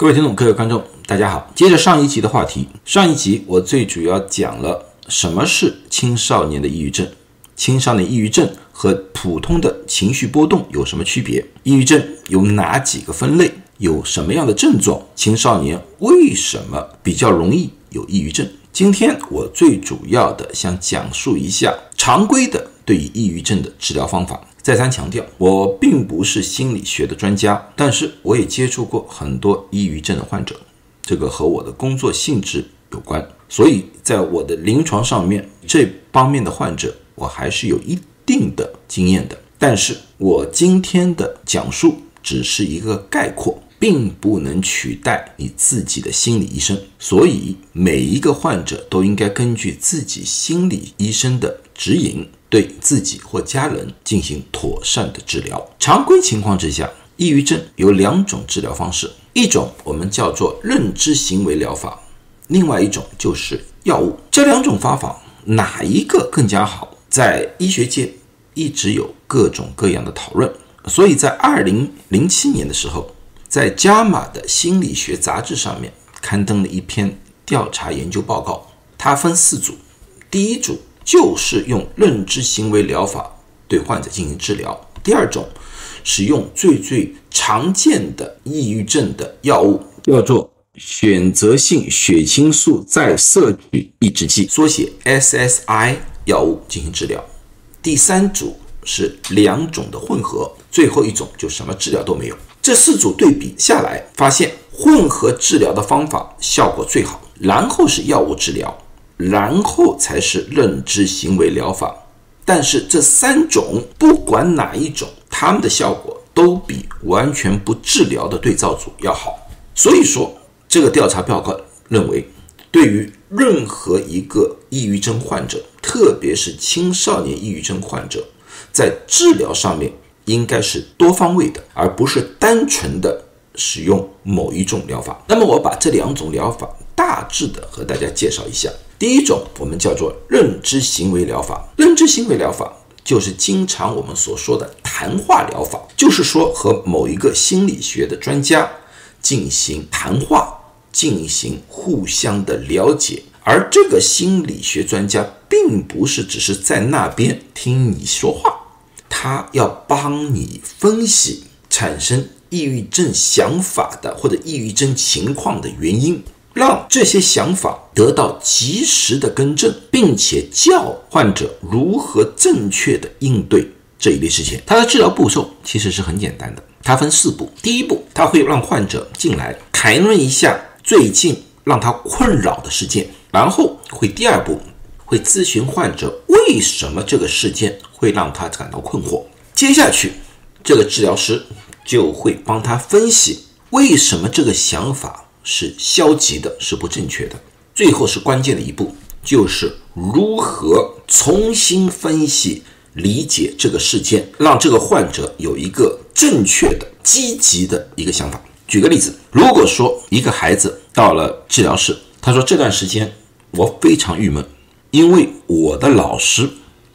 各位听众、各位观众，大家好。接着上一集的话题，上一集我最主要讲了什么是青少年的抑郁症，青少年抑郁症和普通的情绪波动有什么区别？抑郁症有哪几个分类？有什么样的症状？青少年为什么比较容易有抑郁症？今天我最主要的想讲述一下常规的对于抑郁症的治疗方法。再三强调，我并不是心理学的专家，但是我也接触过很多抑郁症的患者，这个和我的工作性质有关，所以在我的临床上面，这方面的患者我还是有一定的经验的。但是我今天的讲述只是一个概括，并不能取代你自己的心理医生，所以每一个患者都应该根据自己心理医生的指引。对自己或家人进行妥善的治疗。常规情况之下，抑郁症有两种治疗方式，一种我们叫做认知行为疗法，另外一种就是药物。这两种方法哪一个更加好，在医学界一直有各种各样的讨论。所以在二零零七年的时候，在《伽马的心理学杂志》上面刊登了一篇调查研究报告，它分四组，第一组。就是用认知行为疗法对患者进行治疗。第二种，使用最最常见的抑郁症的药物，叫做选择性血清素再摄取抑制剂，缩写 SSI 药物进行治疗。第三组是两种的混合，最后一种就什么治疗都没有。这四组对比下来，发现混合治疗的方法效果最好，然后是药物治疗。然后才是认知行为疗法，但是这三种不管哪一种，他们的效果都比完全不治疗的对照组要好。所以说，这个调查报告认为，对于任何一个抑郁症患者，特别是青少年抑郁症患者，在治疗上面应该是多方位的，而不是单纯的使用某一种疗法。那么，我把这两种疗法大致的和大家介绍一下。第一种我们叫做认知行为疗法，认知行为疗法就是经常我们所说的谈话疗法，就是说和某一个心理学的专家进行谈话，进行互相的了解，而这个心理学专家并不是只是在那边听你说话，他要帮你分析产生抑郁症想法的或者抑郁症情况的原因。让这些想法得到及时的更正，并且教患者如何正确的应对这一类事情。他的治疗步骤其实是很简单的，它分四步。第一步，他会让患者进来谈论一下最近让他困扰的事件，然后会第二步会咨询患者为什么这个事件会让他感到困惑。接下去，这个治疗师就会帮他分析为什么这个想法。是消极的，是不正确的。最后是关键的一步，就是如何重新分析、理解这个事件，让这个患者有一个正确的、积极的一个想法。举个例子，如果说一个孩子到了治疗室，他说这段时间我非常郁闷，因为我的老师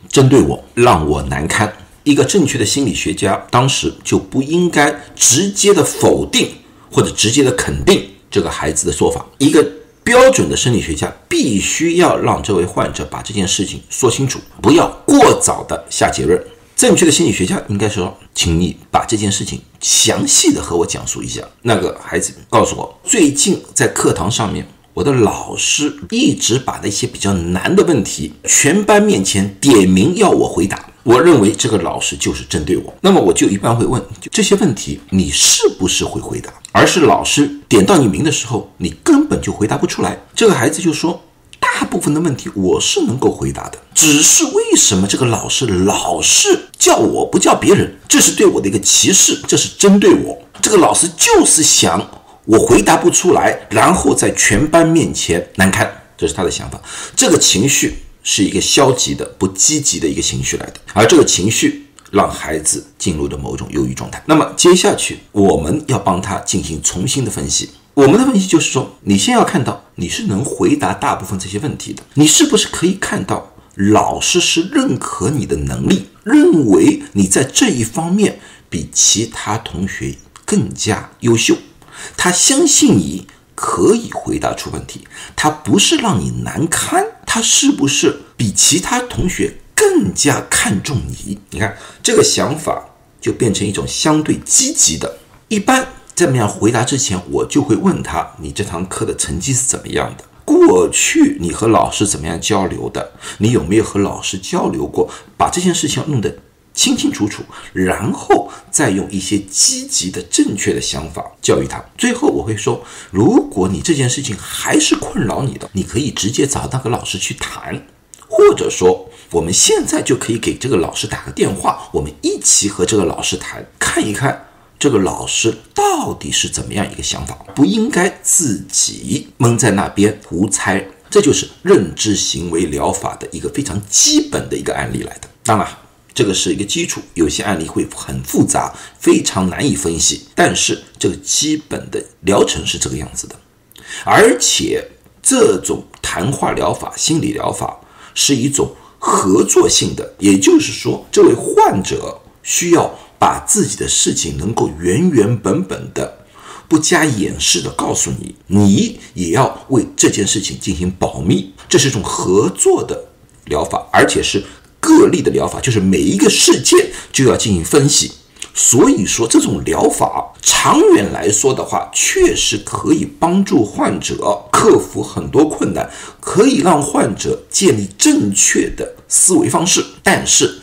针对我，让我难堪。一个正确的心理学家当时就不应该直接的否定或者直接的肯定。这个孩子的说法，一个标准的生理学家必须要让这位患者把这件事情说清楚，不要过早的下结论。正确的心理学家应该说，请你把这件事情详细的和我讲述一下。那个孩子告诉我，最近在课堂上面，我的老师一直把那些比较难的问题，全班面前点名要我回答。我认为这个老师就是针对我，那么我就一般会问这些问题，你是不是会回答？而是老师点到你名的时候，你根本就回答不出来。这个孩子就说，大部分的问题我是能够回答的，只是为什么这个老师老是叫我不叫别人？这是对我的一个歧视，这是针对我。这个老师就是想我回答不出来，然后在全班面前难堪，这是他的想法。这个情绪。是一个消极的、不积极的一个情绪来的，而这个情绪让孩子进入了某种忧郁状态。那么接下去我们要帮他进行重新的分析。我们的分析就是说，你先要看到你是能回答大部分这些问题的，你是不是可以看到老师是认可你的能力，认为你在这一方面比其他同学更加优秀，他相信你可以回答出问题，他不是让你难堪，他是不是比其他同学更加看重你？你看这个想法就变成一种相对积极的。一般这么样回答之前，我就会问他：你这堂课的成绩是怎么样的？过去你和老师怎么样交流的？你有没有和老师交流过？把这件事情弄得清清楚楚，然后再用一些积极的、正确的想法教育他。最后我会说，如果你这件事情还是困扰你的，你可以直接找那个老师去谈，或者说我们现在就可以给这个老师打个电话，我们一起和这个老师谈，看一看。这个老师到底是怎么样一个想法？不应该自己蒙在那边胡猜，这就是认知行为疗法的一个非常基本的一个案例来的。当然，这个是一个基础，有些案例会很复杂，非常难以分析。但是这个基本的疗程是这个样子的，而且这种谈话疗法、心理疗法是一种合作性的，也就是说，这位患者需要。把自己的事情能够原原本本的、不加掩饰的告诉你，你也要为这件事情进行保密。这是一种合作的疗法，而且是个例的疗法，就是每一个事件就要进行分析。所以说，这种疗法长远来说的话，确实可以帮助患者克服很多困难，可以让患者建立正确的思维方式，但是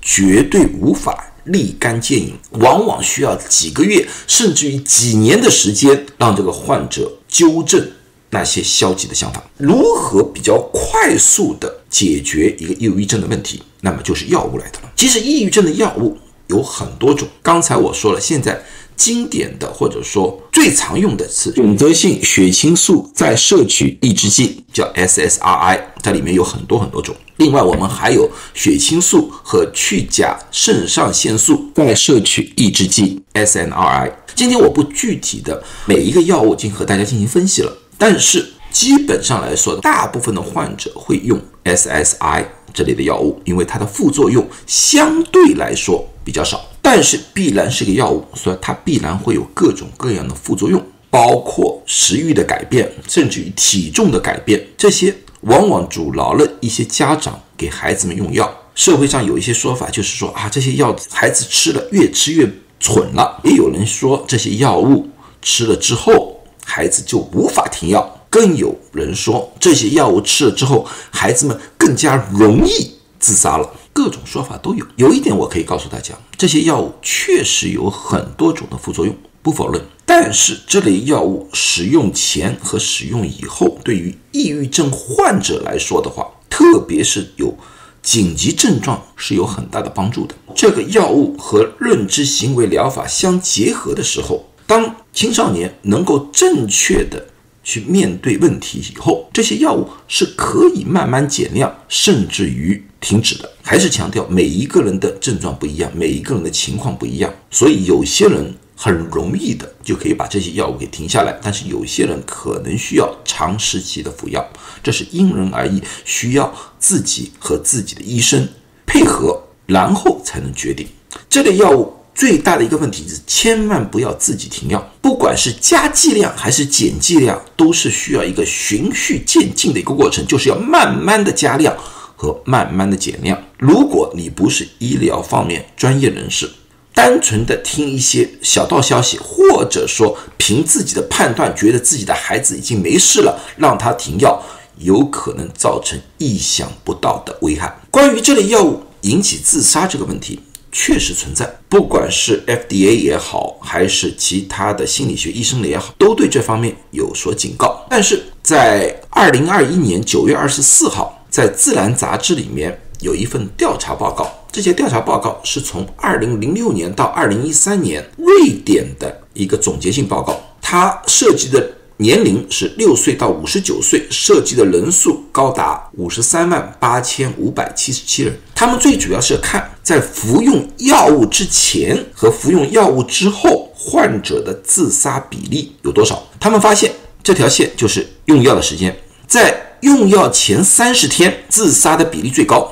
绝对无法。立竿见影，往往需要几个月，甚至于几年的时间，让这个患者纠正那些消极的想法。如何比较快速的解决一个抑郁症的问题？那么就是药物来的了。其实抑郁症的药物有很多种，刚才我说了，现在。经典的或者说最常用的是选择性血清素再摄取抑制剂，叫 SSRI，它里面有很多很多种。另外，我们还有血清素和去甲肾上腺素再摄取抑制剂 SNRI。今天我不具体的每一个药物进行和大家进行分析了，但是基本上来说，大部分的患者会用 SSI 这类的药物，因为它的副作用相对来说比较少。但是必然是个药物，所以它必然会有各种各样的副作用，包括食欲的改变，甚至于体重的改变，这些往往阻挠了一些家长给孩子们用药。社会上有一些说法，就是说啊，这些药孩子吃了越吃越蠢了。也有人说这些药物吃了之后，孩子就无法停药。更有人说这些药物吃了之后，孩子们更加容易自杀了。各种说法都有。有一点我可以告诉大家，这些药物确实有很多种的副作用，不否认。但是这类药物使用前和使用以后，对于抑郁症患者来说的话，特别是有紧急症状，是有很大的帮助的。这个药物和认知行为疗法相结合的时候，当青少年能够正确的去面对问题以后，这些药物是可以慢慢减量，甚至于。停止的，还是强调每一个人的症状不一样，每一个人的情况不一样，所以有些人很容易的就可以把这些药物给停下来，但是有些人可能需要长时期的服药，这是因人而异，需要自己和自己的医生配合，然后才能决定。这类药物最大的一个问题是，千万不要自己停药，不管是加剂量还是减剂量，都是需要一个循序渐进的一个过程，就是要慢慢的加量。和慢慢的减量。如果你不是医疗方面专业人士，单纯的听一些小道消息，或者说凭自己的判断觉得自己的孩子已经没事了，让他停药，有可能造成意想不到的危害。关于这类药物引起自杀这个问题，确实存在。不管是 FDA 也好，还是其他的心理学医生也好，都对这方面有所警告。但是在二零二一年九月二十四号。在《自然》杂志里面有一份调查报告，这些调查报告是从二零零六年到二零一三年瑞典的一个总结性报告。它涉及的年龄是六岁到五十九岁，涉及的人数高达五十三万八千五百七十七人。他们最主要是看在服用药物之前和服用药物之后患者的自杀比例有多少。他们发现这条线就是用药的时间，在。用药前三十天自杀的比例最高，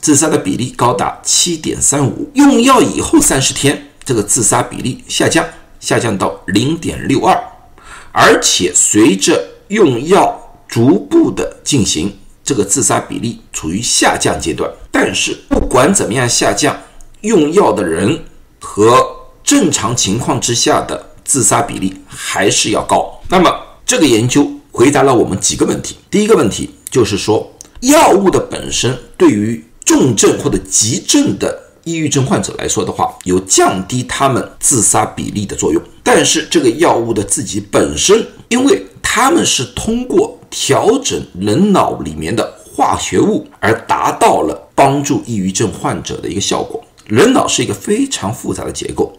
自杀的比例高达七点三五。用药以后三十天，这个自杀比例下降，下降到零点六二，而且随着用药逐步的进行，这个自杀比例处于下降阶段。但是不管怎么样下降，用药的人和正常情况之下的自杀比例还是要高。那么这个研究回答了我们几个问题。第一个问题就是说，药物的本身对于重症或者急症的抑郁症患者来说的话，有降低他们自杀比例的作用。但是这个药物的自己本身，因为他们是通过调整人脑里面的化学物而达到了帮助抑郁症患者的一个效果。人脑是一个非常复杂的结构，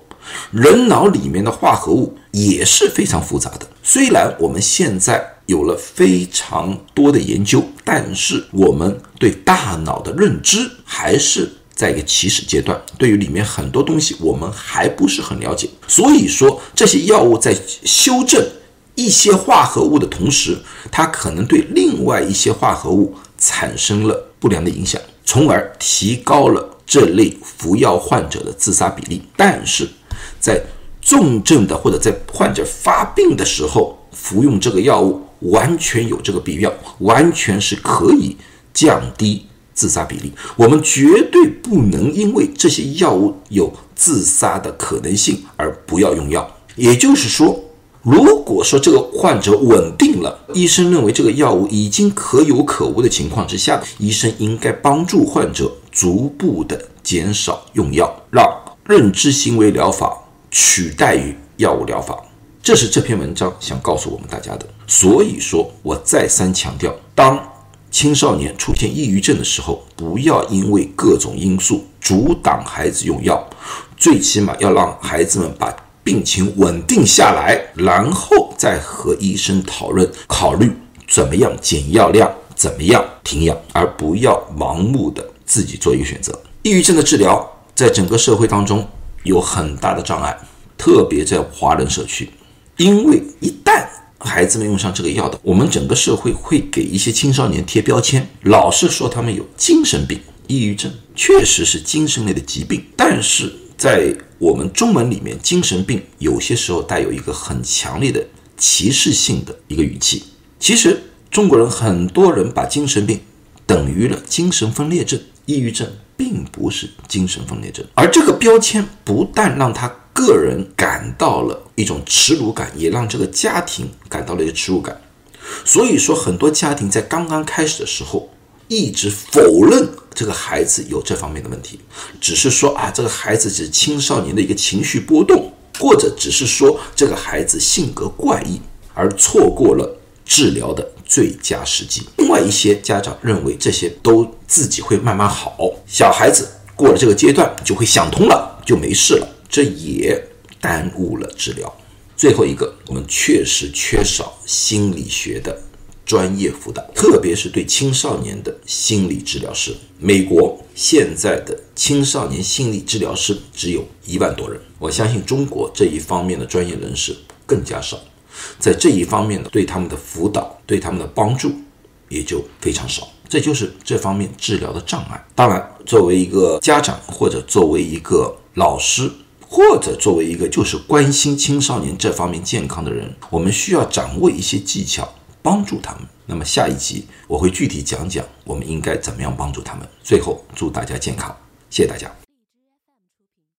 人脑里面的化合物也是非常复杂的。虽然我们现在有了非常多的研究，但是我们对大脑的认知还是在一个起始阶段。对于里面很多东西，我们还不是很了解。所以说，这些药物在修正一些化合物的同时，它可能对另外一些化合物产生了不良的影响，从而提高了。这类服药患者的自杀比例，但是在重症的或者在患者发病的时候服用这个药物，完全有这个必要，完全是可以降低自杀比例。我们绝对不能因为这些药物有自杀的可能性而不要用药。也就是说，如果说这个患者稳定了，医生认为这个药物已经可有可无的情况之下，医生应该帮助患者。逐步的减少用药，让认知行为疗法取代于药物疗法，这是这篇文章想告诉我们大家的。所以说我再三强调，当青少年出现抑郁症的时候，不要因为各种因素阻挡孩子用药，最起码要让孩子们把病情稳定下来，然后再和医生讨论考虑怎么样减药量，怎么样停药，而不要盲目的。自己做一个选择。抑郁症的治疗在整个社会当中有很大的障碍，特别在华人社区，因为一旦孩子们用上这个药的，我们整个社会会给一些青少年贴标签，老是说他们有精神病。抑郁症确实是精神类的疾病，但是在我们中文里面，精神病有些时候带有一个很强烈的歧视性的一个语气。其实中国人很多人把精神病等于了精神分裂症。抑郁症并不是精神分裂症，而这个标签不但让他个人感到了一种耻辱感，也让这个家庭感到了一个耻辱感。所以说，很多家庭在刚刚开始的时候，一直否认这个孩子有这方面的问题，只是说啊，这个孩子是青少年的一个情绪波动，或者只是说这个孩子性格怪异，而错过了治疗的。最佳时机。另外一些家长认为这些都自己会慢慢好，小孩子过了这个阶段就会想通了，就没事了，这也耽误了治疗。最后一个，我们确实缺少心理学的专业辅导，特别是对青少年的心理治疗师。美国现在的青少年心理治疗师只有一万多人，我相信中国这一方面的专业人士更加少。在这一方面呢，对他们的辅导、对他们的帮助也就非常少，这就是这方面治疗的障碍。当然，作为一个家长，或者作为一个老师，或者作为一个就是关心青少年这方面健康的人，我们需要掌握一些技巧，帮助他们。那么下一集我会具体讲讲我们应该怎么样帮助他们。最后，祝大家健康，谢谢大家。